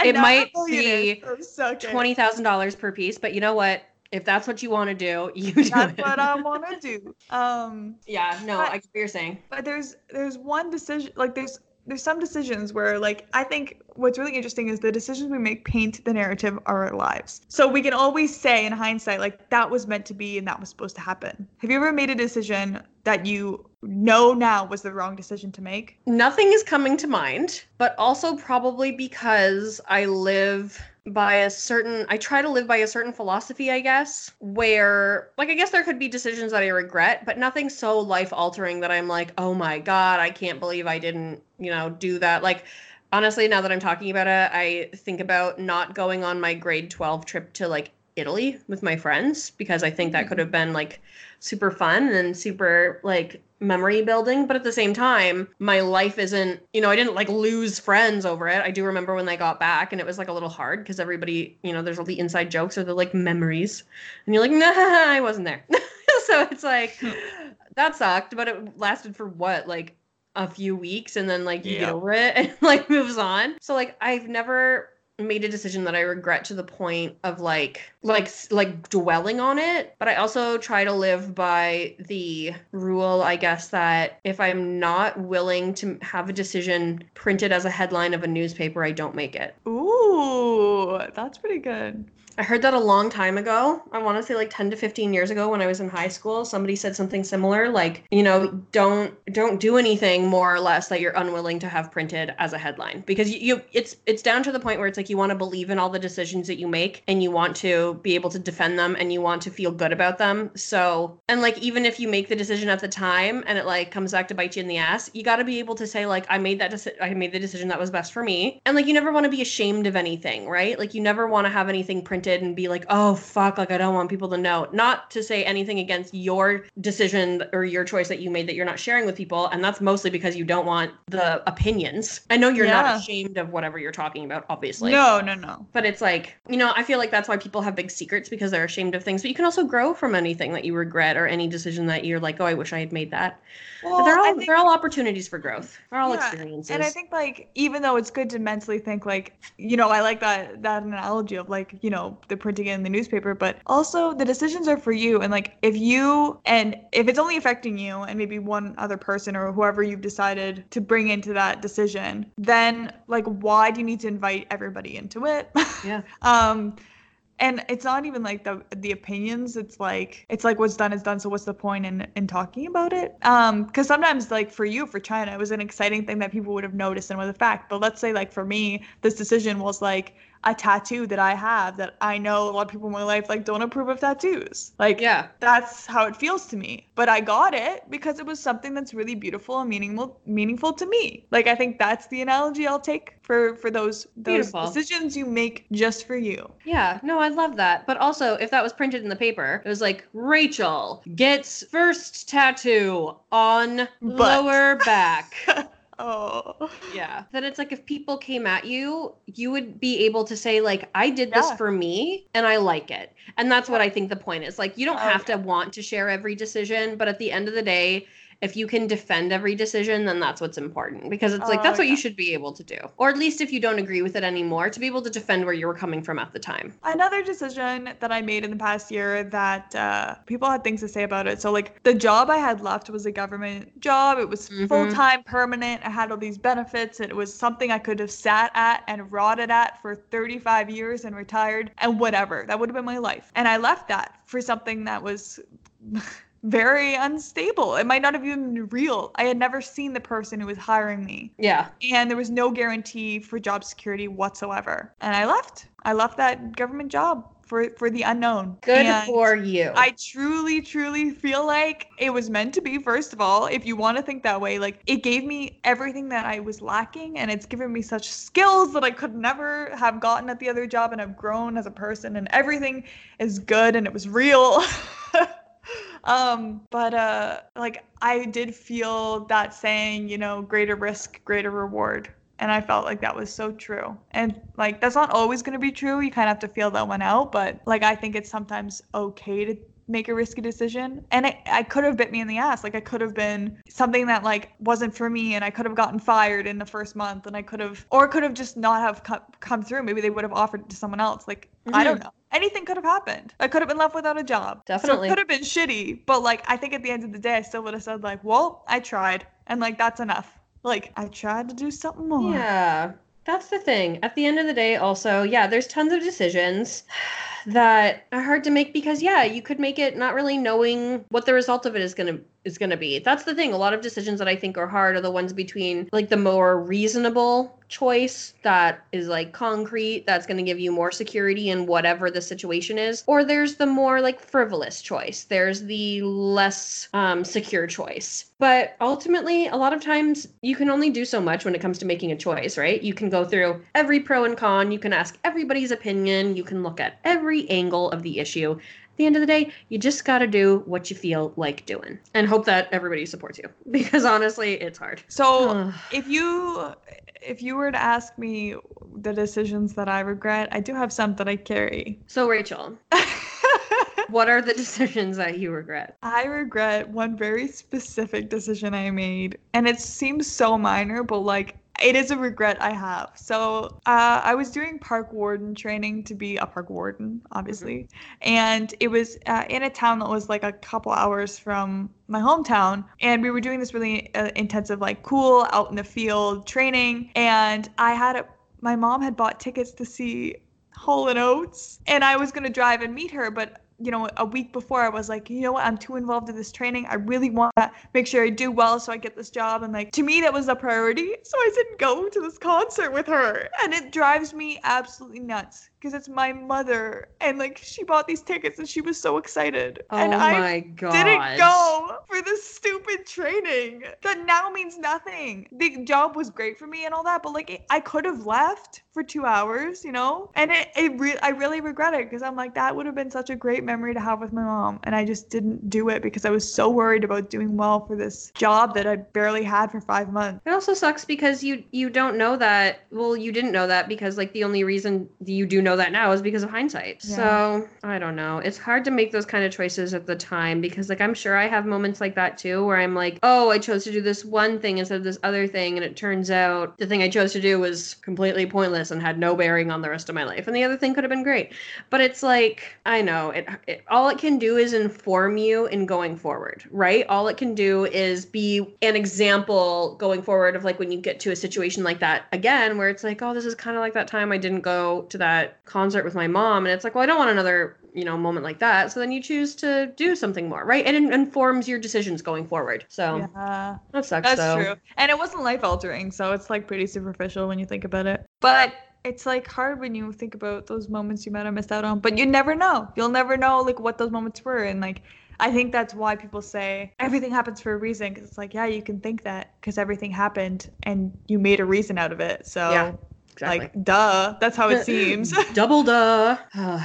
It now I'm a might be so. Twenty thousand dollars per piece, but you know what? If that's what you want to do, you do That's it. what I want to do. Um yeah. No, But- I get what you're saying. but there's there's one decision like there's there's some decisions where like I think what's really interesting is the decisions we make paint the narrative of our lives. So we can always say in hindsight like that was meant to be and that was supposed to happen. Have you ever made a decision that you know now was the wrong decision to make? Nothing is coming to mind, but also probably because I live by a certain I try to live by a certain philosophy, I guess, where like I guess there could be decisions that I regret, but nothing so life altering that I'm like, "Oh my god, I can't believe I didn't, you know, do that." Like honestly, now that I'm talking about it, I think about not going on my grade 12 trip to like Italy with my friends because I think that could mm. have been like super fun and super like memory building but at the same time my life isn't you know i didn't like lose friends over it. I do remember when they got back and it was like a little hard because everybody you know there's all the inside jokes or the like memories. And you're like nah i wasn't there. So it's like hmm. that sucked but it lasted for what like a few weeks and then like you get over it and like moves on. So like i've never made a decision that I regret to the point of like like like dwelling on it but I also try to live by the rule I guess that if I'm not willing to have a decision printed as a headline of a newspaper I don't make it. Ooh, that's pretty good. I heard that a long time ago. I want to say like 10 to 15 years ago when I was in high school. Somebody said something similar like, you know, don't don't do anything more or less that you're unwilling to have printed as a headline because you, you it's it's down to the point where it's like you want to believe in all the decisions that you make and you want to be able to defend them and you want to feel good about them. So, and like even if you make the decision at the time and it like comes back to bite you in the ass, you got to be able to say like I made that deci- I made the decision that was best for me. And like you never want to be ashamed of anything, right? Like you never want to have anything printed printed and be like, oh, fuck, like I don't want people to know. Not to say anything against your decision or your choice that you made that you're not sharing with people. And that's mostly because you don't want the opinions. I know you're Yeah. not ashamed of whatever you're talking about, obviously. no, no, no. But it's like, you know, I feel like that's why people have big secrets because they're ashamed of things. But you can also grow from anything that you regret or any decision that you're like, oh, I wish I had made that. Well, they're all think- they're all opportunities for growth. They're all Yeah, experiences. And I think like even though it's good to mentally think like you know I like that that analogy of like you know the printing it in the newspaper, but also the decisions are for you. And like if you and if it's only affecting you and maybe one other person or whoever you've decided to bring into that decision, then like why do you need to invite everybody into it? yeah. um and it's not even like the the opinions. It's like it's like what's done is done. So what's the point in in talking about it? Um because sometimes like for you for china it was an exciting thing that people would have noticed and was a fact. But let's say like for me this decision was like a tattoo that i have that i know a lot of people in my life like don't approve of tattoos like Yeah. that's how it feels to me but i got it because it was something that's really beautiful and meaningful meaningful to me like i think that's the analogy i'll take for for those those Beautiful. decisions you make just for you Yeah, no, I love that. But also, if that was printed in the paper, it was like Rachel gets first tattoo on Butt. lower back. oh yeah. Then it's like if people came at you, you would be able to say like I did this for me and I like it. And that's what I think the point is. Like you don't Oh, have yeah. to want to share every decision, but at the end of the day, if you can defend every decision, then that's what's important because it's like Oh, that's what yeah. you should be able to do. Or at least if you don't agree with it anymore, to be able to defend where you were coming from at the time. another decision that i made in the past year that uh, people had things to say about it so like the job i had left was a government job it was Mhm. full-time permanent i had all these benefits it was something i could have sat at and rotted at for 35 years and retired and whatever that would have been my life and i left that for something that was very unstable it might not have even been real i had never seen the person who was hiring me Yeah. and there was no guarantee for job security whatsoever. And I left. I left that government job for for the unknown. Good And for you. I truly, truly feel like it was meant to be. First of all, if you want to think that way, like it gave me everything that I was lacking, and it's given me such skills that I could never have gotten at the other job, and I've grown as a person, and everything is good, and it was real. um but uh like i did feel that saying you know greater risk greater reward. And i felt like that was so true. And like that's not always going to be true. You kind of have to feel that one out but like i think it's sometimes okay to make a risky decision. And it, i could have bit me in the ass. Like i could have been something that like wasn't for me and i could have gotten fired in the first month and i could have or could have just not have come, come through. Maybe they would have offered it to someone else. Like i don't know anything could have happened i could have been left without a job Definitely. so it could have been shitty but like i think at the end of the day i still would have said like well i tried and like that's enough like i tried to do something more Yeah. That's the thing. At the end of the day, also, yeah, there's tons of decisions that are hard to make because yeah, you could make it not really knowing what the result of it is gonna is gonna be. That's the thing. A lot of decisions that I think are hard are the ones between like the more reasonable choice that is like concrete, that's gonna give you more security in whatever the situation is, or there's the more like frivolous choice. There's the less um, secure choice. But ultimately, a lot of times you can only do so much when it comes to making a choice, right? You can go through every pro and con, you can ask everybody's opinion, you can look at every angle of the issue. At the end of the day, you just got to do what you feel like doing and hope that everybody supports you because honestly, it's hard. so if you if you were to ask me the decisions that i regret i do have some that i carry so, Rachel, what are the decisions that you regret? I regret one very specific decision I made, and it seems so minor, but like it is a regret I have. So uh, I was doing park warden training to be a park warden, obviously, and it was uh, in a town that was like a couple hours from my hometown, and we were doing this really uh, intensive, like cool out in the field training, and I had a, my mom had bought tickets to see Hall and Oates, and I was gonna drive and meet her, but you know, a week before I was like, you know what, I'm too involved in this training. I really want to make sure I do well so I get this job. And like, to me, that was a priority. So I didn't go to this concert with her. And it drives me absolutely nuts because it's my mother. And like, she bought these tickets and she was so excited. Oh and I my god. didn't go for this stupid training that now means nothing. The job was great for me and all that, but like, I could have left for two hours, you know? And it, it re- I really regret it because I'm like, that would have been such a great memory to have with my mom. And I just didn't do it because I was so worried about doing well for this job that I barely had for five months. It also sucks because you you don't know that. Well, you didn't know that because like the only reason you do know that now is because of hindsight. Yeah. So I don't know. It's hard to make those kind of choices at the time because like I'm sure I have moments like that too where I'm like, oh, I chose to do this one thing instead of this other thing, and it turns out the thing I chose to do was completely pointless and had no bearing on the rest of my life, and the other thing could have been great. But it's like I know it, it. All it can do is inform you in going forward, right? All it can do is be an example going forward of like when you get to a situation like that again, where it's like, oh, this is kind of like that time I didn't go to that concert with my mom, and it's like, well, I don't want another you know moment like that so then you choose to do something more right and it informs your decisions going forward so Yeah. that sucks That's though. true. And it wasn't life altering, so it's like pretty superficial when you think about it. But it's like hard when you think about those moments you might have missed out on. But you never know. You'll never know like what those moments were. And like I think that's why people say everything happens for a reason. Because it's like, yeah, you can think that because everything happened and you made a reason out of it. So Yeah, exactly like duh, that's how it seems. double duh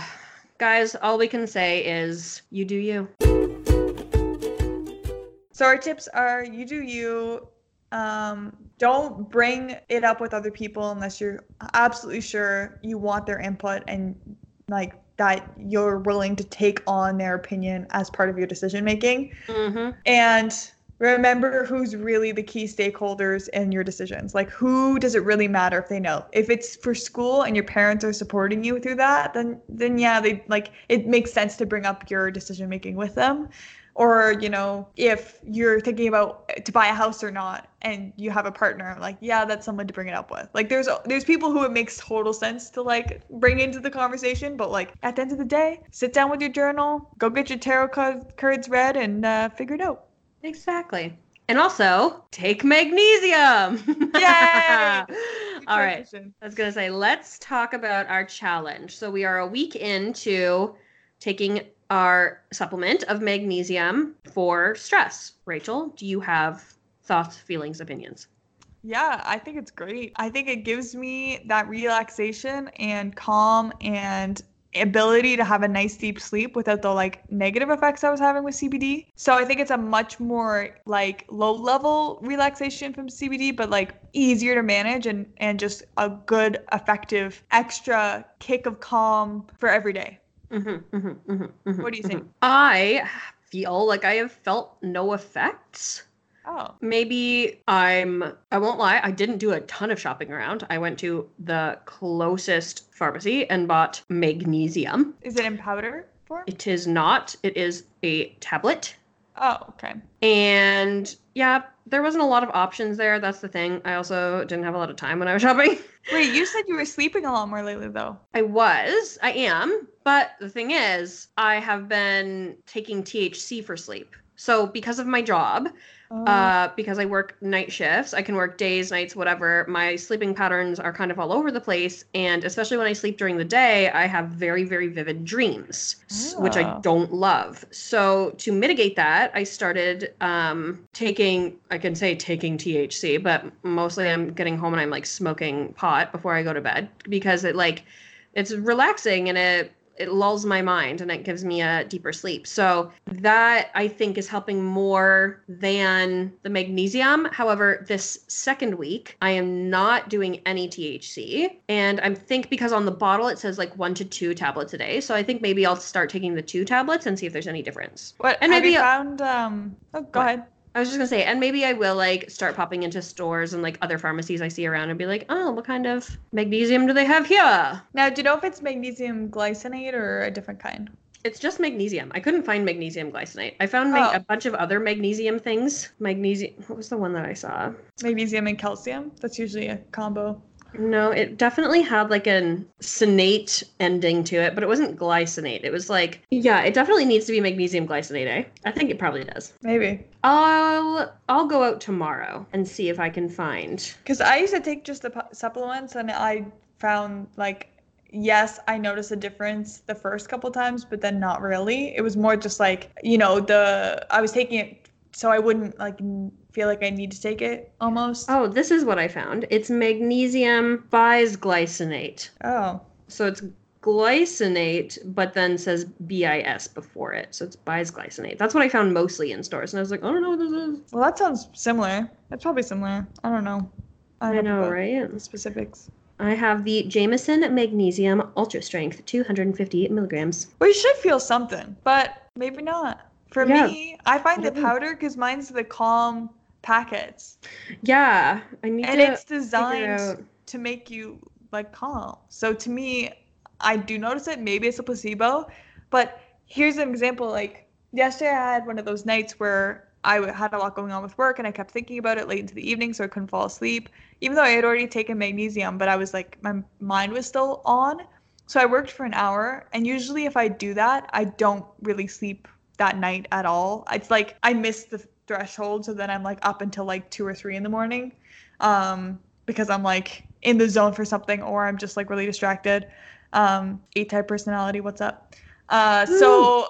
guys all we can say is you do you So our tips are you do you. Um, don't bring it up with other people unless you're absolutely sure you want their input and like that you're willing to take on their opinion as part of your decision making. mm-hmm. And remember who's really the key stakeholders in your decisions. Like who does it really matter if they know? If it's for school and your parents are supporting you through that, then then yeah, they like it makes sense to bring up your decision making with them. Or, you know, if you're thinking about to buy a house or not and you have a partner, like, yeah, that's someone to bring it up with. Like there's there's people who it makes total sense to like bring into the conversation, but like at the end of the day, sit down with your journal, go get your tarot cards read and uh, figure it out. Exactly and also take magnesium Yay! all right I was going to say, let's talk about our challenge. So, we are a week into taking our supplement of magnesium for stress. Rachel, do you have thoughts, feelings, opinions? Yeah, I think it's great. I think it gives me that relaxation and calm and ability to have a nice deep sleep without the like negative effects I was having with CBD. So I think it's a much more like low level relaxation from CBD but like easier to manage and and just a good effective extra kick of calm for every day. Mm-hmm, mm-hmm, mm-hmm, mm-hmm, What do you think? mhm. I feel like I have felt no effects. Oh. Maybe I'm, I won't lie, I didn't do a ton of shopping around. I went to the closest pharmacy and bought magnesium. Is it in powder form? It is not, it is a tablet. Oh, okay. And yeah, there wasn't a lot of options there. That's the thing. I also didn't have a lot of time when I was shopping. Wait, you said you were sleeping a lot more lately though. I was, I am, but the thing is, I have been taking THC for sleep. So because of my job, Oh. uh, because I work night shifts, I can work days, nights, whatever. My sleeping patterns are kind of all over the place, and especially when I sleep during the day, I have very, very vivid dreams, s- which I Oh. don't love. So to mitigate that, I started um, taking, I can say taking THC, but mostly I'm getting home and I'm like smoking pot before I go to bed because it like it's relaxing and it it lulls my mind and it gives me a deeper sleep. So that I think is helping more than the magnesium. However, this second week I am not doing any THC and I think because on the bottle it says like 1 to 2 tablets a day. So I think maybe I'll start taking the 2 tablets and see if there's any difference. What And have maybe you found um oh go What? ahead. I was just gonna say, and maybe I will like start popping into stores and like other pharmacies I see around and be like, oh, what kind of magnesium do they have here? Now, do you know if it's magnesium glycinate or a different kind? It's just magnesium. I couldn't find magnesium glycinate. I found mag- Oh. a bunch of other magnesium things. Magnesium. What was the one that I saw? Magnesium and calcium? That's usually a combo. No, it definitely had like an sinate ending to it, but it wasn't glycinate. It was like, yeah, it definitely needs to be magnesium glycinate. Eh? I think it probably does. Maybe. I'll I'll go out tomorrow and see if I can find. Because I used to take just the pu- supplements and I found like, yes, I noticed a difference the first couple times, but then not really. It was more just like, you know, the, I was taking it so I wouldn't like feel like I need to take it almost. Oh, this is what I found. It's magnesium bisglycinate. Oh. So it's glycinate, but then says BIS before it. So it's bisglycinate. That's what I found mostly in stores. And I was like, I don't know what this is. Well, that sounds similar. That's probably similar. I don't know. I, don't know, the- right? The specifics. I have the Jamieson Magnesium Ultra Strength, 250 milligrams. We should feel something, but maybe not. For Yeah. me, I find the powder because mine's the calm packets, Yeah, I need and to it's designed out. to make you like calm. So to me, I do notice it. Maybe it's a placebo, but here's an example. Like yesterday, I had one of those nights where I had a lot going on with work, and I kept thinking about it late into the evening, so I couldn't fall asleep. Even though I had already taken magnesium, but I was like, my mind was still on. So I worked for an hour, and usually if I do that, I don't really sleep that night at all. It's like I miss the threshold, so then I'm like up until like two or three in the morning, um, because I'm like in the zone for something, or I'm just like really distracted. Um, A-type personality, what's up? Uh, so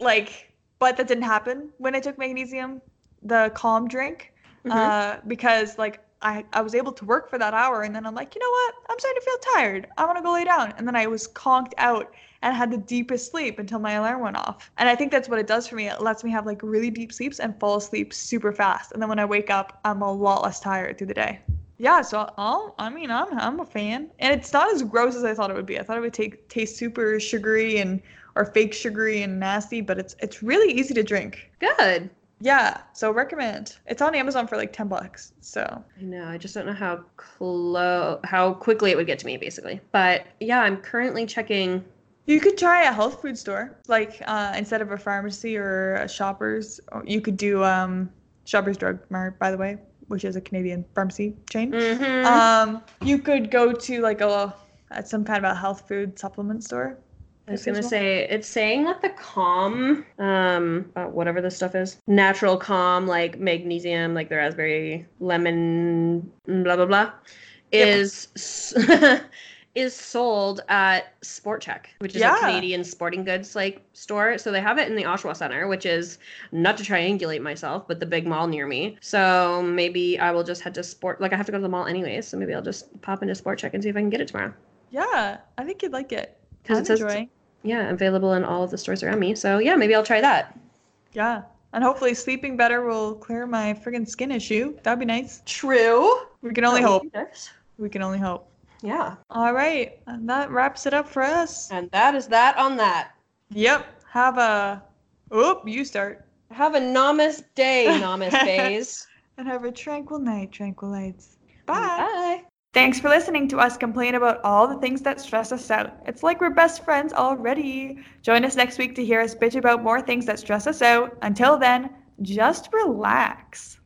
like, but that didn't happen when I took magnesium, the calm drink, Mhm. uh, because like I, I was able to work for that hour and then I'm like, you know what? I'm starting to feel tired. I want to go lay down. And then I was conked out and had the deepest sleep until my alarm went off. And I think that's what it does for me. It lets me have like really deep sleeps and fall asleep super fast. And then when I wake up, I'm a lot less tired through the day. Yeah, so I'll, I mean, I'm, I'm a fan. And it's not as gross as I thought it would be. I thought it would take, taste super sugary and or fake sugary and nasty, but it's it's really easy to drink. Good. Yeah, so recommend. It's on Amazon for like 10 bucks. So I know. I just don't know how close, how quickly it would get to me, basically. But yeah, I'm currently checking. You could try a health food store, like uh, instead of a pharmacy or a Shoppers. You could do um, Shoppers Drug Mart, by the way, which is a Canadian pharmacy chain. Mhm. Um, you could go to like a at some kind of a health food supplement store. I was gonna say it's saying that the calm, um, uh, whatever this stuff is, natural calm, like magnesium, like the raspberry, lemon, blah blah blah, Yep. is is sold at Sport Chek, which is Yeah. a Canadian sporting goods like store. So they have it in the Oshawa Center, which is not to triangulate myself, but the big mall near me. So maybe I will just head to Sport. Like I have to go to the mall anyways, so maybe I'll just pop into Sport Chek and see if I can get it tomorrow. Yeah, I think you'd like it. Because it says enjoying. yeah, available in all of the stores around me. So yeah, maybe I'll try that. Yeah, and hopefully sleeping better will clear my friggin' skin issue. That'd be nice. True. We can only hope. nice. We can only hope. Yeah. All right, and that wraps it up for us. And that is that on that. Yep. Have a. Oop, you start. Have a Namas day, Namas Bays. And have a tranquil night, tranquilites. Bye. Bye. Thanks for listening to us complain about all the things that stress us out. It's like we're best friends already. Join us next week to hear us bitch about more things that stress us out. Until then, just relax.